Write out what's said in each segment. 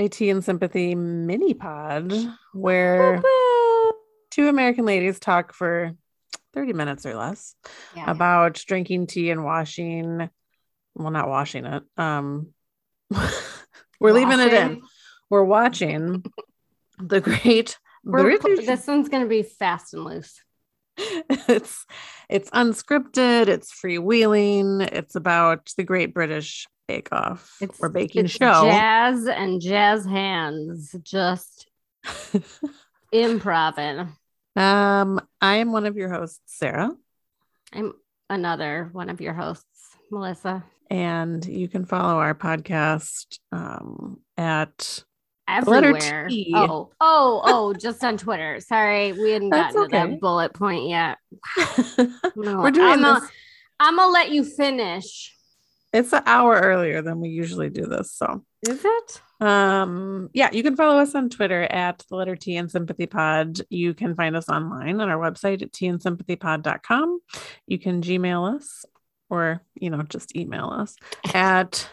a Tea and Sympathy mini pod where two American ladies talk for 30 minutes or less Yeah. about drinking tea and washing. Well, not washing it. Um, we're leaving it in. We're watching the great British. this one's gonna be fast and loose. it's it's unscripted. It's freewheeling. It's about the Great British Bake Off It's or baking it's show. Jazz and jazz hands just improving. um, I am one of your hosts, Sarah. I'm another one of your hosts, Melissa. and you can follow our podcast um, at Everywhere. Oh, oh, oh, just on Twitter. Sorry, we hadn't That's gotten to okay. that bullet point yet. No, we're doing I'm this. A, I'm gonna let you finish. It's an hour earlier than we usually do this. So, Is it? um, yeah, you can follow us on Twitter at the letter T and Sympathy Pod. You can find us online on our website at tandsympathypod.com. You can Gmail us or, you know, just email us at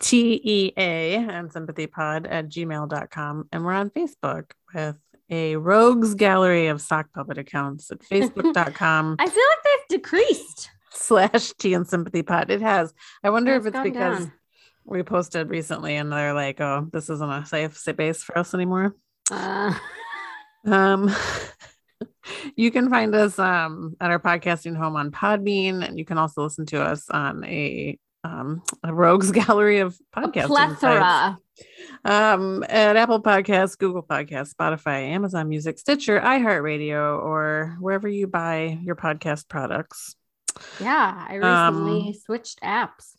TEA and sympathypod at gmail.com. And we're on Facebook with a rogues gallery of sock puppet accounts at facebook.com I feel like they've decreased. Slash tea and sympathy pod. It has. I wonder if It's it's because down. we posted recently and they're like, oh, this isn't a safe space for us anymore. Uh, Um, you can find us um, at our podcasting home on Podbean, and you can also listen to us on a um, a rogues gallery of a podcasting plethora. um, at Apple Podcasts, Google Podcasts, Spotify, Amazon Music, Stitcher, iHeartRadio, or wherever you buy your podcast products. Yeah, I Um, recently switched apps.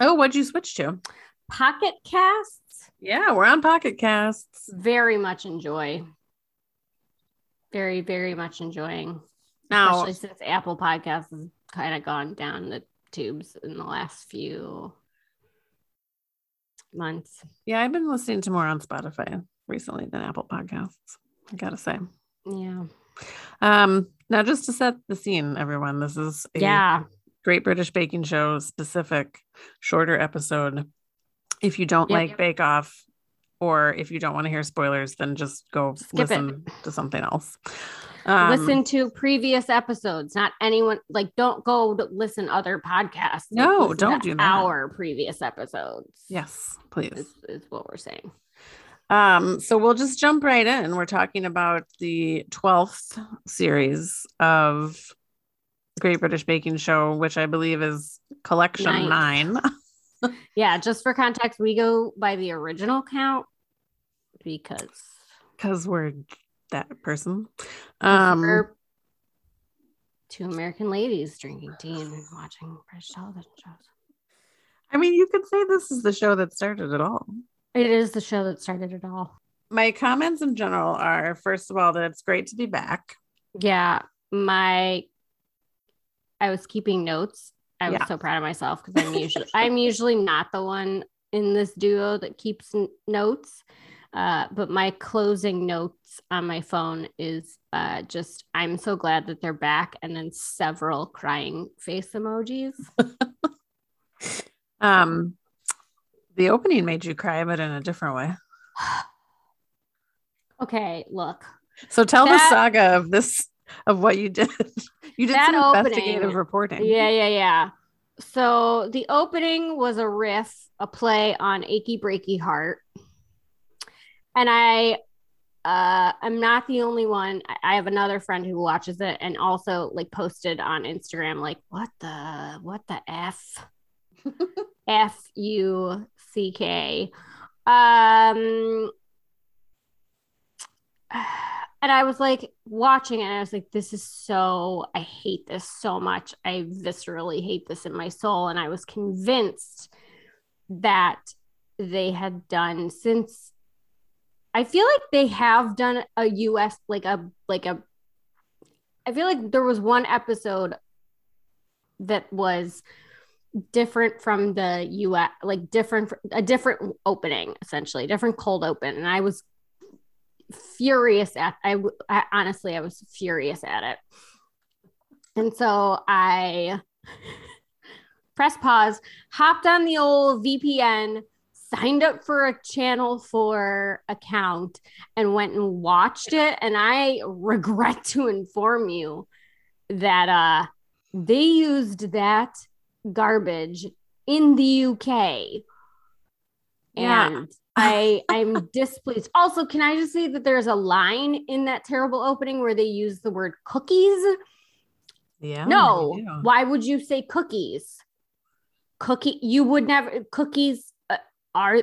Oh, what'd you switch to? Pocket Casts, Yeah, we're on Pocket Casts. very much enjoy. Very, very much enjoying. Now, Especially since Apple Podcasts has kind of gone down the tubes in the last few months. yeah, I've been listening to more on Spotify recently than Apple Podcasts. I gotta say. Yeah. Um, now just to set the scene, everyone, this is a Yeah. Great British Baking Show specific shorter episode. If you don't Yep. like Bake Off, or if you don't want to hear spoilers, then just go Skip it. listen to something else. Um, listen to previous episodes, not anyone like don't go to listen other podcasts. No, don't do that. Our previous episodes. Yes, please. Is, is what we're saying. Um, so we'll just jump right in. We're talking about the 12th series of Great British Baking Show, which I believe is collection Ninth. nine. Yeah, just for context, we go by the original count because Because we're that person. Um we're two American ladies drinking tea and watching British television shows. I mean you could say this is the show that started it all. It is the show that started it all. My comments in general are first of all that it's great to be back. Yeah, my I was keeping notes. I was Yeah. so proud of myself because I'm usually I'm usually not the one in this duo that keeps n- notes. Uh, but my closing notes on my phone is uh, just I'm so glad that they're back, and then several crying face emojis. Um the opening made you cry, but in a different way. okay, look, So tell That- the saga of this of what you did. You did some opening- investigative reporting. Yeah, yeah, yeah. So the opening was a riff, a play on Achy Breaky Heart. And I uh I'm not the only one. I- have another friend who watches it and also like posted on Instagram like what the what the F F U C K. Um and I was like watching it and I was like, this is so, I hate this so much. I viscerally hate this in my soul. And I was convinced that they had done since I feel like they have done a US like a like a I feel like there was one episode that was different from the US like different a different opening essentially different cold open and I was furious at I honestly I was furious at it. And so I press pause, hopped on the old VPN, signed up for a channel 4 account and went and watched it and I regret to inform you that uh they used that garbage in the UK. Yeah. And I I'm displeased. Also, can I just say that there's a line in that terrible opening where they use the word cookies? Yeah. no. do. Why would you say cookies? Cookie you would never cookies uh, are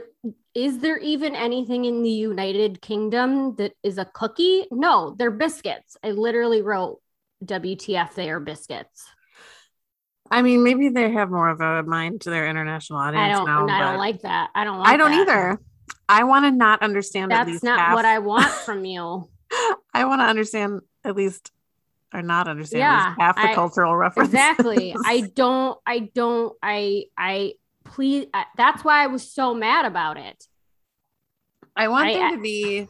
is there even anything in the United Kingdom that is a cookie? No, they're biscuits. I literally wrote WTF they are biscuits. I mean, maybe they have more of a mind to their international audience I don't now. I don't like that. I don't like I don't that. either. I want to not understand at That's least not half. what I want from you. I want to understand at least or not understand Yeah, half the I- cultural references. exactly i don't i don't i i please I, that's why i was so mad about it I want I- there to be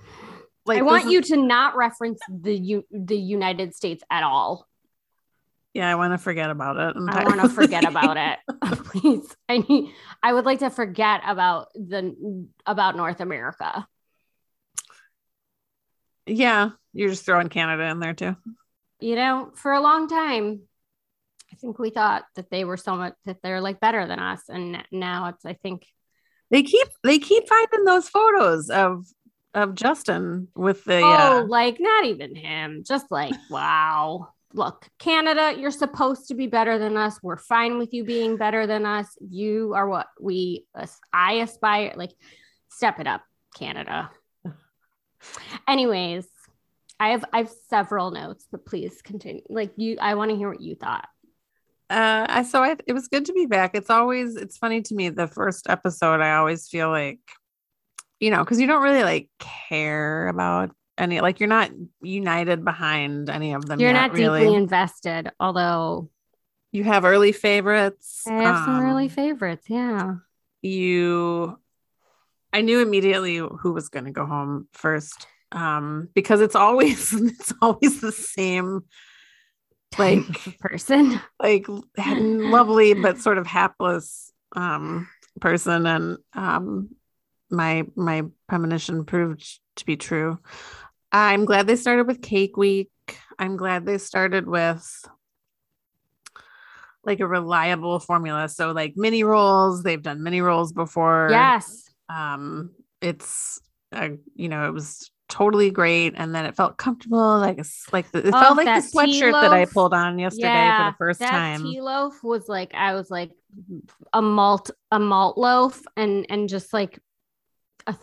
like i want you is- to not reference the U, the united states at all Yeah, I want to forget about it. i want to forget about it please i need i would like to forget about the about north america Yeah, you're just throwing Canada in there too. you know for a long time i think we thought that they were so much that they're like better than us and now it's i think They keep they keep finding those photos of of Justin with the Oh, uh, like not even him. Just like, wow. Look, Canada, you're supposed to be better than us. We're fine with you being better than us. You are what we, I aspire. Like, step it up, Canada. Anyways, I have I have several notes, but please continue. Like you, I want to hear what you thought. uh I so I it was good to be back. It's always it's funny to me the first episode I always feel like you know, because you don't really like care about any like you're not united behind any of them. You're yet, not really. deeply invested, although you have early favorites. I have some um, early favorites. Yeah. you I knew immediately who was going to go home first um because it's always it's always the same like person. like lovely but sort of hapless um person and um my my premonition proved to be true i'm glad they started with cake week. I'm glad they started with like a reliable formula. So like mini rolls. They've done mini rolls before. Yes. um it's uh, you know it was totally great. And then it felt comfortable like a like the, it Oh, felt like the sweatshirt that i pulled on yesterday for the first that time. Tea loaf was like I was like a malt a malt loaf and and just like a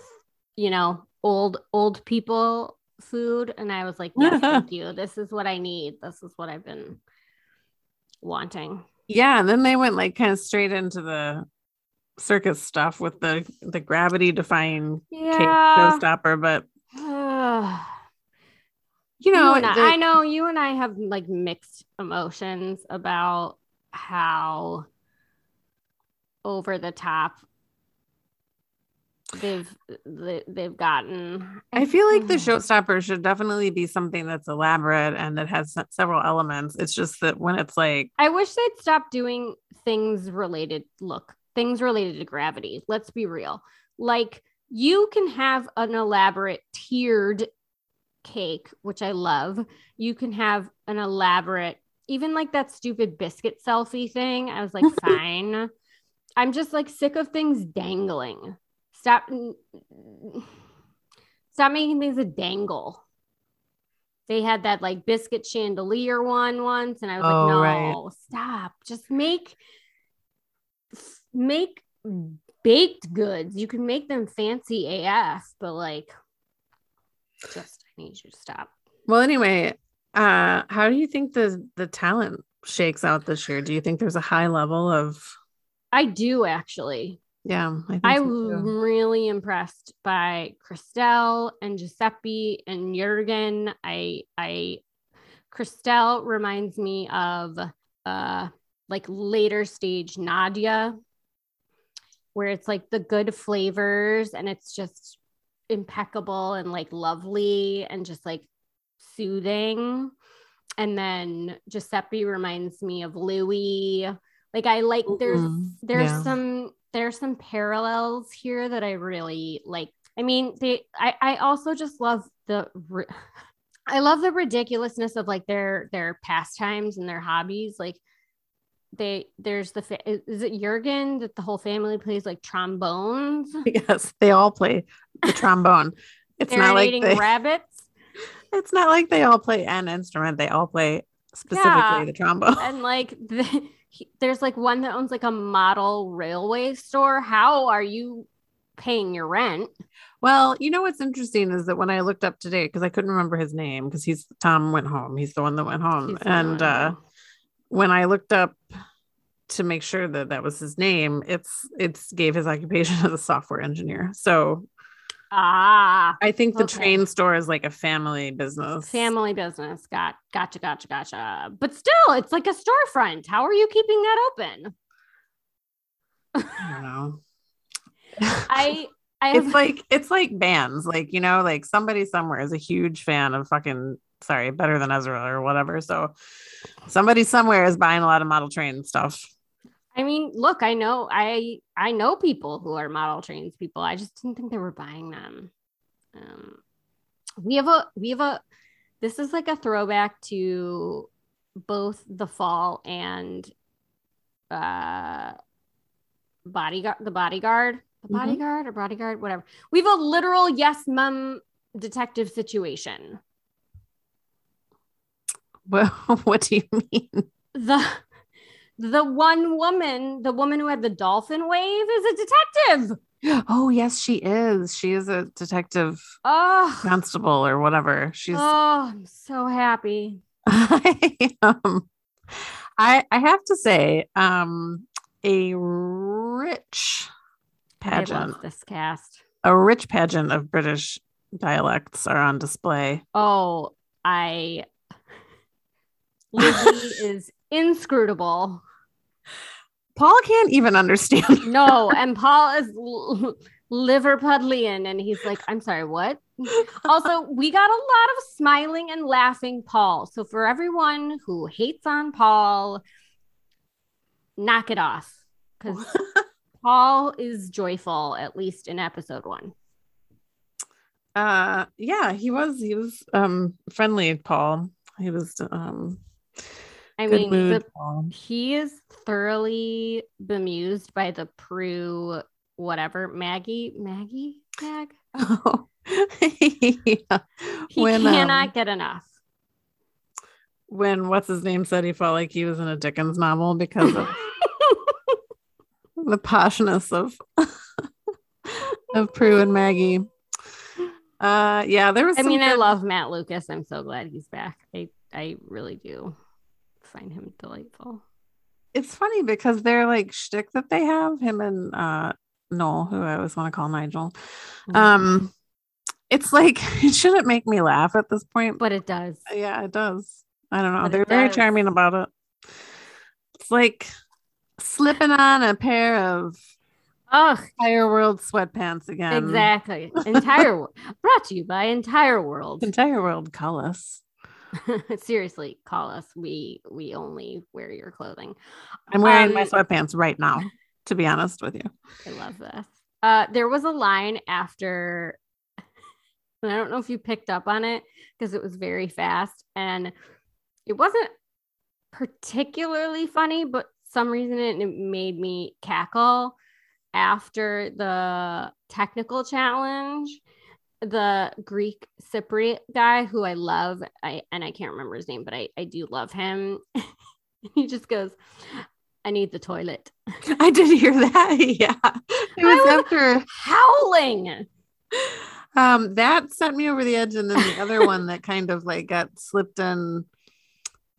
you know old old people food and I was like yes thank you. This is what I need. This is what I've been wanting. Yeah and then they went like kind of straight into the circus stuff with the the gravity defying cake yeah. showstopper but you you know and I, I know you and I have like mixed emotions about how over the top they've they, they've gotten. I feel like the Mm. showstopper should definitely be something that's elaborate and that has several elements. It's just that when it's like, I wish they'd stop doing things related. Look, things related to gravity. Let's be real. Like you can have an elaborate tiered cake, which I love. You can have an elaborate, even like that stupid biscuit selfie thing. I was like, fine. I'm just like sick of things dangling. Stop. Stop making things a dangle. They had that like biscuit chandelier one once, and I was Oh, like, no, right. stop. Just make make baked goods. You can make them fancy AF, but like just I need you to stop. well, anyway, uh, how do you think the the talent shakes out this year? Do you think there's a high level of, I do actually. Yeah, I I so, really impressed by Christelle and Giuseppe and Jurgen. I I Christelle reminds me of uh like later stage Nadia, where it's like the good flavors and it's just impeccable and like lovely and just like soothing. And then Giuseppe reminds me of Louis. Like I like there's Mhm. there's Yeah. some there's some parallels here that I really like. I mean, they I I also just love the I love the ridiculousness of like their their pastimes and their hobbies. Like they there's the fa- is it Jurgen that the whole family plays like trombones? Yes, they all play the trombone. It's not like they, rabbits it's not like they all play an instrument. They all play specifically Yeah. the trombone. and like the, he, there's like one that owns like a model railway store. How are you paying your rent? Well, you know what's interesting is that when I looked up today, because I couldn't remember his name, because he's Tom went home. He's the one that went home, and uh, when I looked up to make sure that that was his name, it's it's gave his occupation as a software engineer. So ah, I think the Okay. train store is like a family business. family business. Got gotcha, gotcha, gotcha. But still, it's like a storefront. How are you keeping that open? I don't know. I I have it's like it's like bands, like you know, like somebody somewhere is a huge fan of fucking sorry, better than Ezra or whatever. So somebody somewhere is buying a lot of model train stuff. I mean, look, I know I I know people who are model trains people. I just didn't think they were buying them. Um, we have a we have a this is like a throwback to both the fall and uh bodyguard the bodyguard the Mhm. bodyguard or bodyguard whatever we have a literal yes mum detective situation Well, what do you mean? the the one woman the woman who had the dolphin wave is a detective Oh, yes, she is. She is a detective oh constable or whatever. She's oh i'm so happy I, um, I I have to say, um, a rich pageant, this cast a rich pageant of British dialects are on display. oh i lizzie is inscrutable Paul can't even understand. no and paul is l- liverpudlian and he's like i'm sorry what also we got a lot of smiling and laughing paul so for everyone who hates on paul knock it off because paul is joyful at least in episode one Uh, yeah, he was. He was um friendly, Paul. He was um i good mean the, he is thoroughly bemused by the prue whatever maggie maggie tag Oh, yeah. he When, um, cannot get enough when what's his name said he felt like he was in a Dickens novel because of the poshness of of Prue and Maggie. Uh, yeah, there was. I some mean, I love Matt Lucas. I'm so glad he's back. I I really do find him delightful. It's funny because they're like shtick that they have him and uh Noel, who I always want to call Nigel. Mm-hmm. Um, it's like it shouldn't make me laugh at this point, but it does. yeah, it does. I don't know. But They're very charming about it. It's like slipping on a pair of Oh, Entire World sweatpants again. exactly. Entire brought to you by Entire World. Entire World call us. Seriously, call us. We we only wear your clothing. I'm wearing my Um, sweatpants right now, to be honest with you. I love this. Uh, there was a line after, and I don't know if you picked up on it because it was very fast and it wasn't particularly funny, but some reason it, it made me cackle after the technical challenge. The Greek Cypriot guy who I love, I and I can't remember his name, but I, I do love him. he just goes, I need the toilet. I did hear that. Yeah. It was was- after Howling. um that sent me over the edge. And then the other one that kind of like got slipped in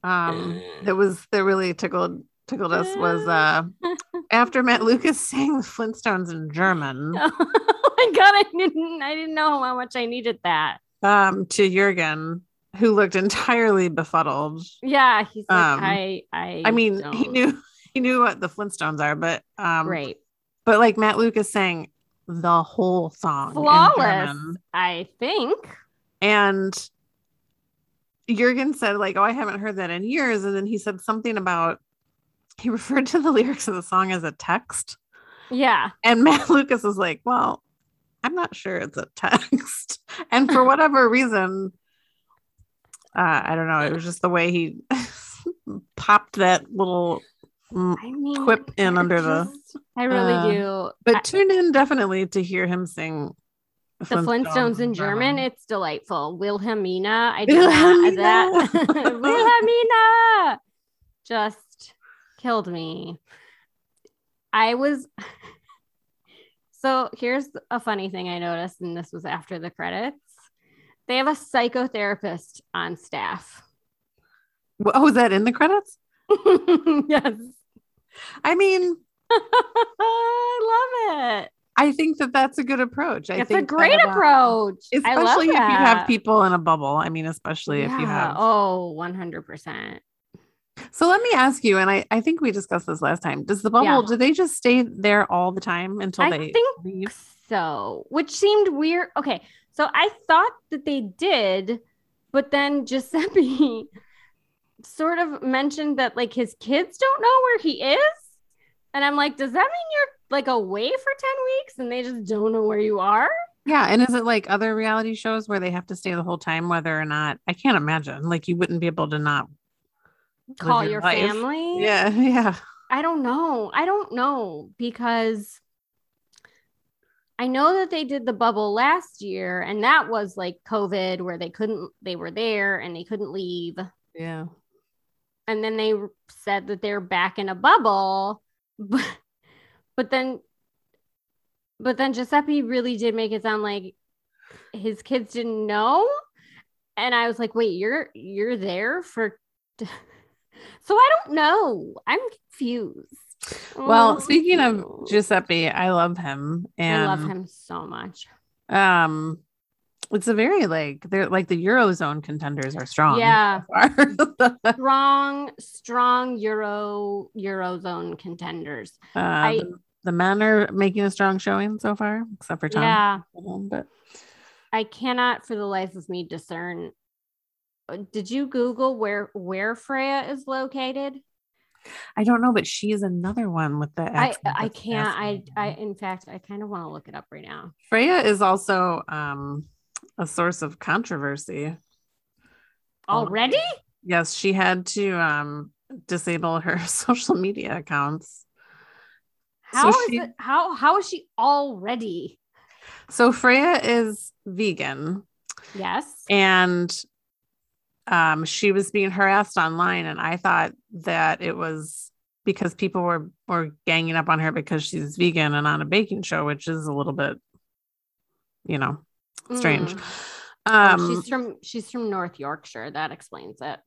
um that was that really tickled tickled us was uh after Matt Lucas sang the Flintstones in German oh my god, I didn't I didn't know how much I needed that. um to Jurgen, who looked entirely befuddled. Yeah, he's like, Um, I I I mean, he don't- knew he knew what the Flintstones are, but um great. but like Matt Lucas sang the whole song Flawless. I think. and Jurgen said like, "Oh, I haven't heard that in years," and then he said something about he referred to the lyrics of the song as a text, Yeah. And Matt Lucas is like, well, I'm not sure it's a text. and for whatever reason, uh, I don't know. It was just the way he popped that little I mean, quip in under the. I really uh, do. But I- tune in definitely to hear him sing the Flintstones in German, it's delightful. Wilhelmina, I did not that. Wilhelmina just killed me. I was so here's a funny thing I noticed, and this was after the credits. They have a psychotherapist on staff. Oh, was that in the credits? yes. I mean, I love it. I think that that's a good approach. I it's think a great uh, approach. Especially if you have people in a bubble. I mean, especially if you have. Oh, 100%. So let me ask you, and I, I think we discussed this last time. Does the bubble, Yeah. do they just stay there all the time until I they think leave? so, which seemed weird. Okay, so I thought that they did, but then Giuseppe sort of mentioned that like his kids don't know where he is. And I'm like, does that mean you're like away for 10 weeks and they just don't know where you are? Yeah. And is it like other reality shows where they have to stay the whole time, whether or not? I can't imagine. Like you wouldn't be able to not Call your life. family? Yeah. Yeah. I don't know. I don't know because I know that they did the bubble last year and that was like COVID where they couldn't, they were there and they couldn't leave. Yeah. And then they said that they're back in a bubble. But, but then, but then Giuseppe really did make it sound like his kids didn't know. And I was like, wait, you're, you're there for, so I don't know. I'm confused. Well, Mm. speaking of Giuseppe, I love him. And I love him so much. um it's a very like they're like the eurozone contenders are strong Yeah. so. Strong, strong Euro Eurozone contenders. uh, I- the, the men are making a strong showing so far except for tom Yeah. But I cannot for the life of me discern. Uh, Did you Google where where Freya is located? i don't know but she is another one with the I I can't. I. I in fact I kind of want to look it up right now. freya is also um a source of controversy. Already? yes she had to um disable her social media accounts How is she- it? How how is she already? so freya is vegan Yes. and um, she was being harassed online and i thought that it was because people were were ganging up on her because she's vegan and on a baking show which is a little bit you know strange Mm. Oh, um she's from she's from North Yorkshire. That explains it.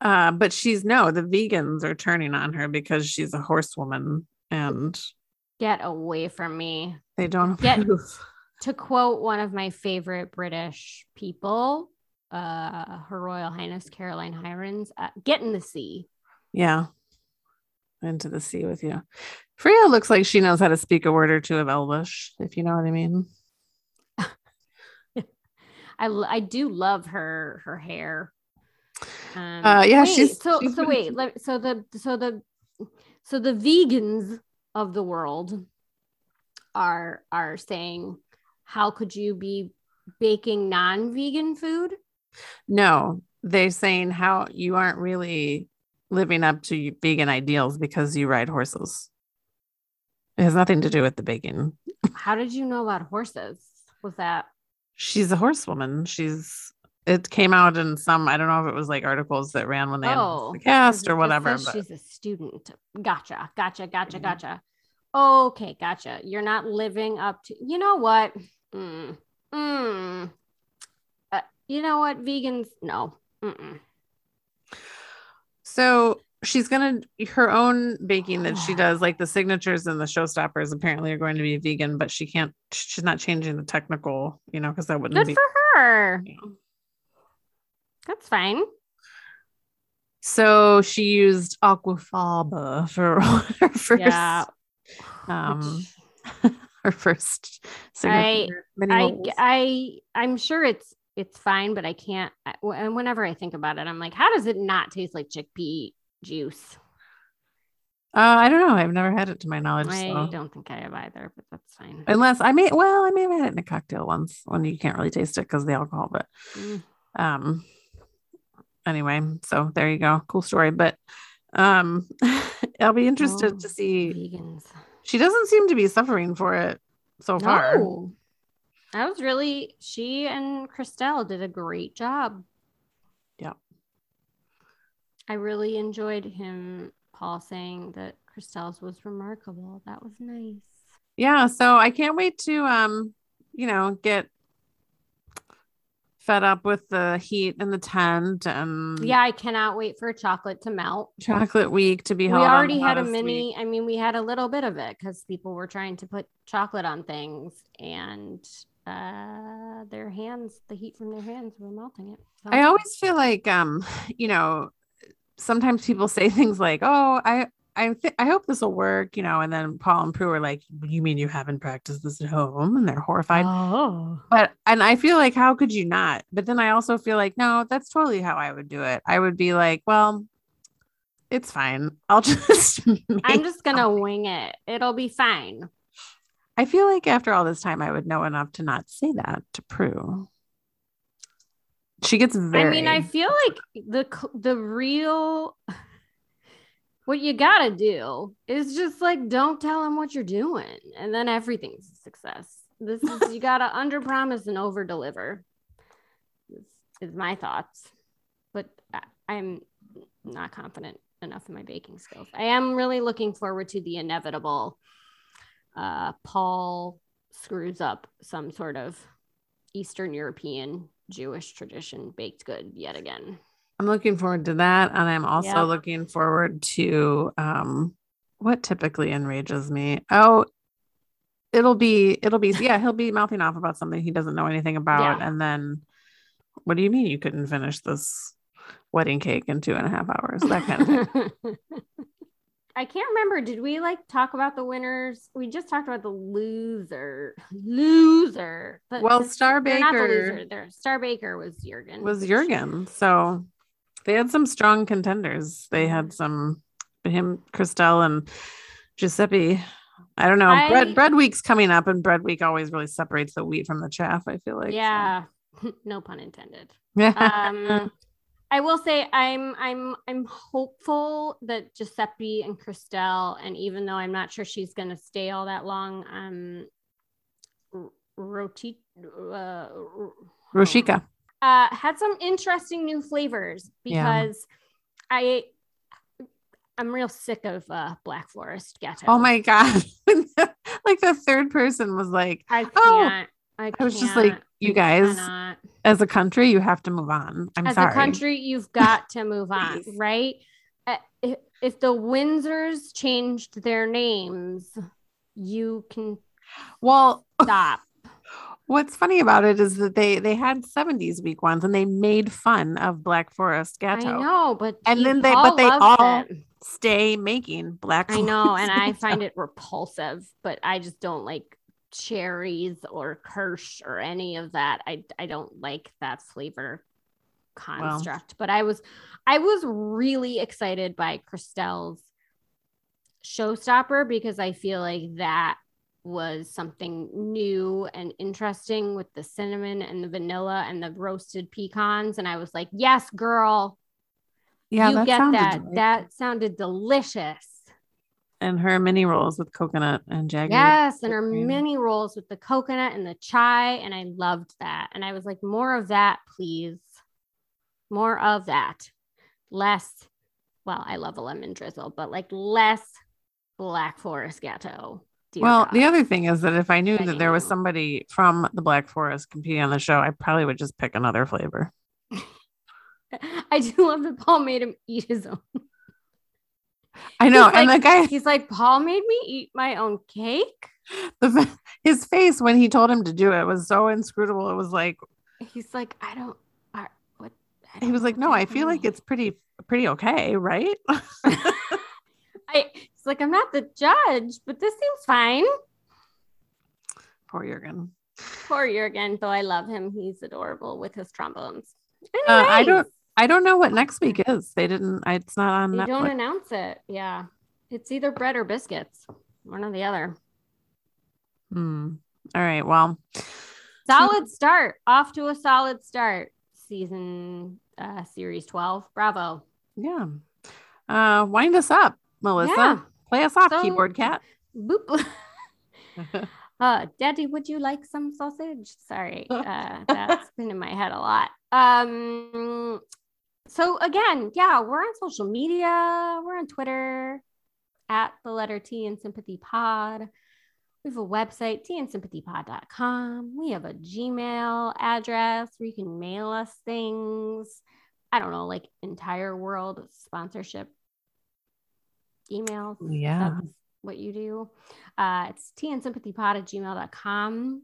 uh but she's no the vegans are turning on her because she's a horsewoman and Get away from me. they don't Get- approve. to quote one of my favorite British people, uh, Her Royal Highness Caroline Hirons, uh, get in the sea. yeah. Into the sea with you. Freya looks like she knows how to speak a word or two of elvish if you know what i mean. I, I do love her her hair. Um, Uh, yeah, wait, she's- so she's so pretty wait let, so the so the so the vegans of the world are are saying how could you be baking non-vegan food No, they're saying how you aren't really living up to vegan ideals because you ride horses. It has nothing to do with the baking. how did you know about horses was that She's a horsewoman. She's it came out in some I don't know if it was like articles that ran when they Oh, the cast or whatever. But she's a student. Gotcha. Gotcha. Gotcha. Mhm. Gotcha. Okay. Gotcha. You're not living up to, you know what? Mm, mm. You know what? Vegans, no. Mm-mm. so she's gonna her own baking that she does, like the signatures and the showstoppers apparently are going to be vegan, but she can't she's not changing the technical, you know, because that wouldn't Good be for her. you know. That's fine. So she used aquafaba for her first Yeah. um her first I- signature mini I. I, I'm sure it's, it's fine, but I can't. I, and whenever I think about it, I'm like, how does it not taste like chickpea juice? Uh, I don't know. I've never had it to my knowledge. I so. don't think I have either, but that's fine. Unless I may, well, I may have had it in a cocktail once when you can't really taste it because of the alcohol. But Mm. um, anyway, so there you go. Cool story. But um, I'll be interested Oh, to see. Vegans. She doesn't seem to be suffering for it so far. That was really she and Christelle did a great job. Yeah. I really enjoyed him, Paul, saying that Christelle's was remarkable. That was nice. Yeah. So I can't wait to um, you know, get fed up with the heat in the tent and Yeah, I cannot wait for chocolate to melt. chocolate week to be We already had a mini, week. I mean, we had a little bit of it because people were trying to put chocolate on things and uh their hands, the heat from their hands were melting it. So- I always feel like um, you know, sometimes people say things like, "Oh, I I th- I hope this will work," you know, and then Paul and Prue are like, "You mean you haven't practiced this at home?" and they're horrified. Oh. But and I feel like how could you not? But then I also feel like no, that's totally how I would do it. I would be like, "Well, it's fine. I'll just I'm just gonna something." wing it. It'll be fine. I feel like after all this time I would know enough to not say that to Prue. She gets very I mean, I feel like the the real what you gotta do is just like don't tell them what you're doing, and then everything's a success. This is you gotta under promise and over deliver. This is my thoughts, but I'm not confident enough in my baking skills. I am really looking forward to the inevitable. Uh, Paul screws up some sort of Eastern European Jewish tradition baked good yet again. I'm looking forward to that. And I'm also looking forward to um what typically enrages me. Oh, it'll be it'll be yeah, he'll be mouthing off about something he doesn't know anything about. Yeah. And then what do you mean you couldn't finish this wedding cake in two and a half hours? That kind of thing. I can't remember. Did we like talk about the winners? We just talked about the loser. Loser. But Well, Star they're not the loser. They're, Star Baker was Jurgen. was Jurgen. So they had some strong contenders. They Mm-hmm. had some him, Christelle, and Giuseppe. I don't know. I- bread bread week's coming up, and bread week always really separates the wheat from the chaff. I feel like. so. yeah. no pun intended. Yeah. um I will say I'm I'm I'm hopeful that Giuseppe and Christelle, and even though I'm not sure she's gonna stay all that long, um Roti uh, Rochica. uh had some interesting new flavors Yeah. because I I'm real sick of uh Black Forest gateau. Oh my god! like the third person was like, I can't. Oh, I, I was just like. You guys, cannot. as a country, you have to move on. I'm as sorry. a country you've got to move on right Uh, if, if the windsors changed their names you can Well, stop what's funny about it is that they they had 70s week ones and they made fun of Black Forest i Gateau. know but And then they- but they all- it. Stay making Black. i know and Forest i find it repulsive but i just don't like cherries or kirsch or any of that. I i don't like that flavor construct but i was i was really excited by christelle's showstopper because i feel like that was something new and interesting with the cinnamon and the vanilla and the roasted pecans. And i was like yes girl. Yeah, you get that. delicious. that sounded delicious and her mini rolls with coconut and jaggery. Yes, and her mini rolls with the coconut and the chai, and I loved that. And I was like, more of that, please. More of that. Less. Well, I love a lemon drizzle, but like less Black Forest Gateau. Well, God. the other thing is that if I knew that there was somebody from the Black Forest competing on the show, I probably would just pick another flavor. I do love that Paul made him eat his own. I know, He's and like- the guy, He's like, Paul made me eat my own cake. the, his face when he told him to do it was so inscrutable. It was like He's like, I don't. I, what? I he was like, "No, I feel like it's pretty pretty okay, right?" I. He's like, I'm not the judge, but this seems fine. Poor Jurgen. Poor Jurgen, though I love him. He's adorable with his trombones. Uh, I don't I don't know what next week is. They didn't. It's not on They don't announce it. Yeah. It's either bread or biscuits, one or the other. Hmm. All right. Well, solid start. Off to a solid start. Season uh series 12. Bravo. Yeah. Uh wind us up, Melissa. Yeah. Play us off, So- keyboard cat. Boop. Uh, Daddy, would you like some sausage? Sorry, uh, that's been in my head a lot. Um, so again, yeah, we're on social media. We're on Twitter at the letter T and Sympathy Pod. We have a website, tandsympathypod.com. We have a Gmail address where you can mail us things. I don't know, like entire world sponsorship emails yeah. that's what you do. Uh, it's tnsympathypod at gmail.com.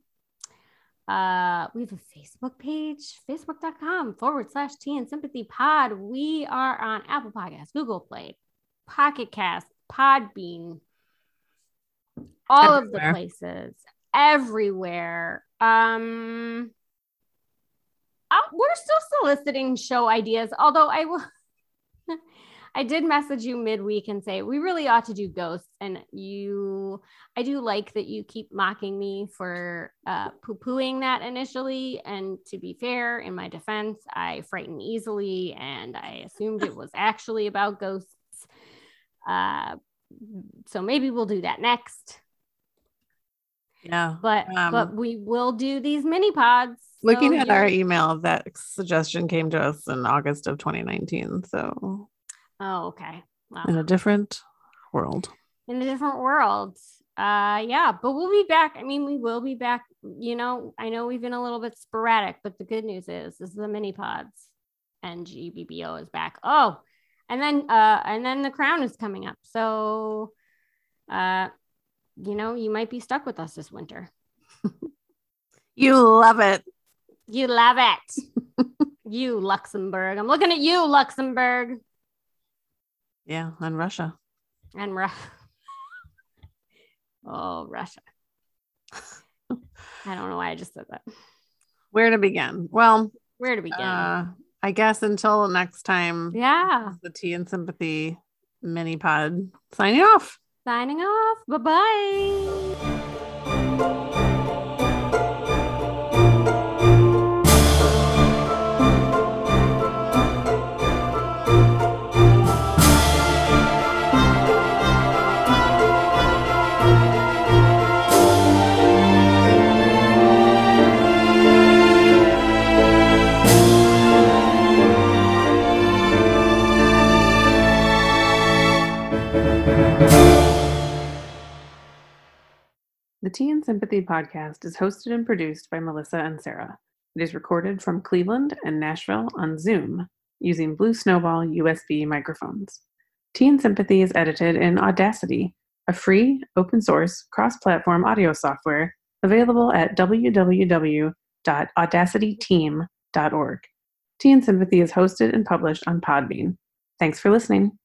Uh, we have a Facebook page, facebook.com forward slash tea and sympathy pod. We are on Apple Podcasts, Google Play, Pocket Cast, Podbean, all of the places, everywhere. Um, uh, we're still soliciting show ideas, although I will. I did message you midweek and say we really ought to do ghosts, and you, I do like that you keep mocking me for uh, poo-pooing that initially. And to be fair, in my defense, I frighten easily, and I assumed it was actually about ghosts. Uh, so maybe we'll do that next. Yeah. But Um, but we will do these mini pods. Looking So at our email, that suggestion came to us in August of 2019. So oh okay, wow. in a different world. in a different world. Uh yeah, but we'll be back. I mean, we will be back. You know, I know we've been a little bit sporadic, but the good news is this is the mini pods and GBBO is back. Oh, and then uh and then the crown is coming up. So uh you know, you might be stuck with us this winter. You love it. You love it. you Luxembourg. I'm looking at you, Luxembourg. Yeah. And Russia. And Russia. Oh, Russia. I don't know why I just said that. Where to begin? Well, Where to begin? uh, I guess until next time, yeah. the Tea and Sympathy mini pod signing off. Signing off. Bye bye. Podcast is hosted and produced by Melissa and Sarah. It is recorded from Cleveland and Nashville on Zoom using Blue Snowball USB microphones. Tea and Sympathy is edited in Audacity, a free, open source, cross platform audio software available at www.audacityteam.org. Tea and Sympathy is hosted and published on Podbean. Thanks for listening.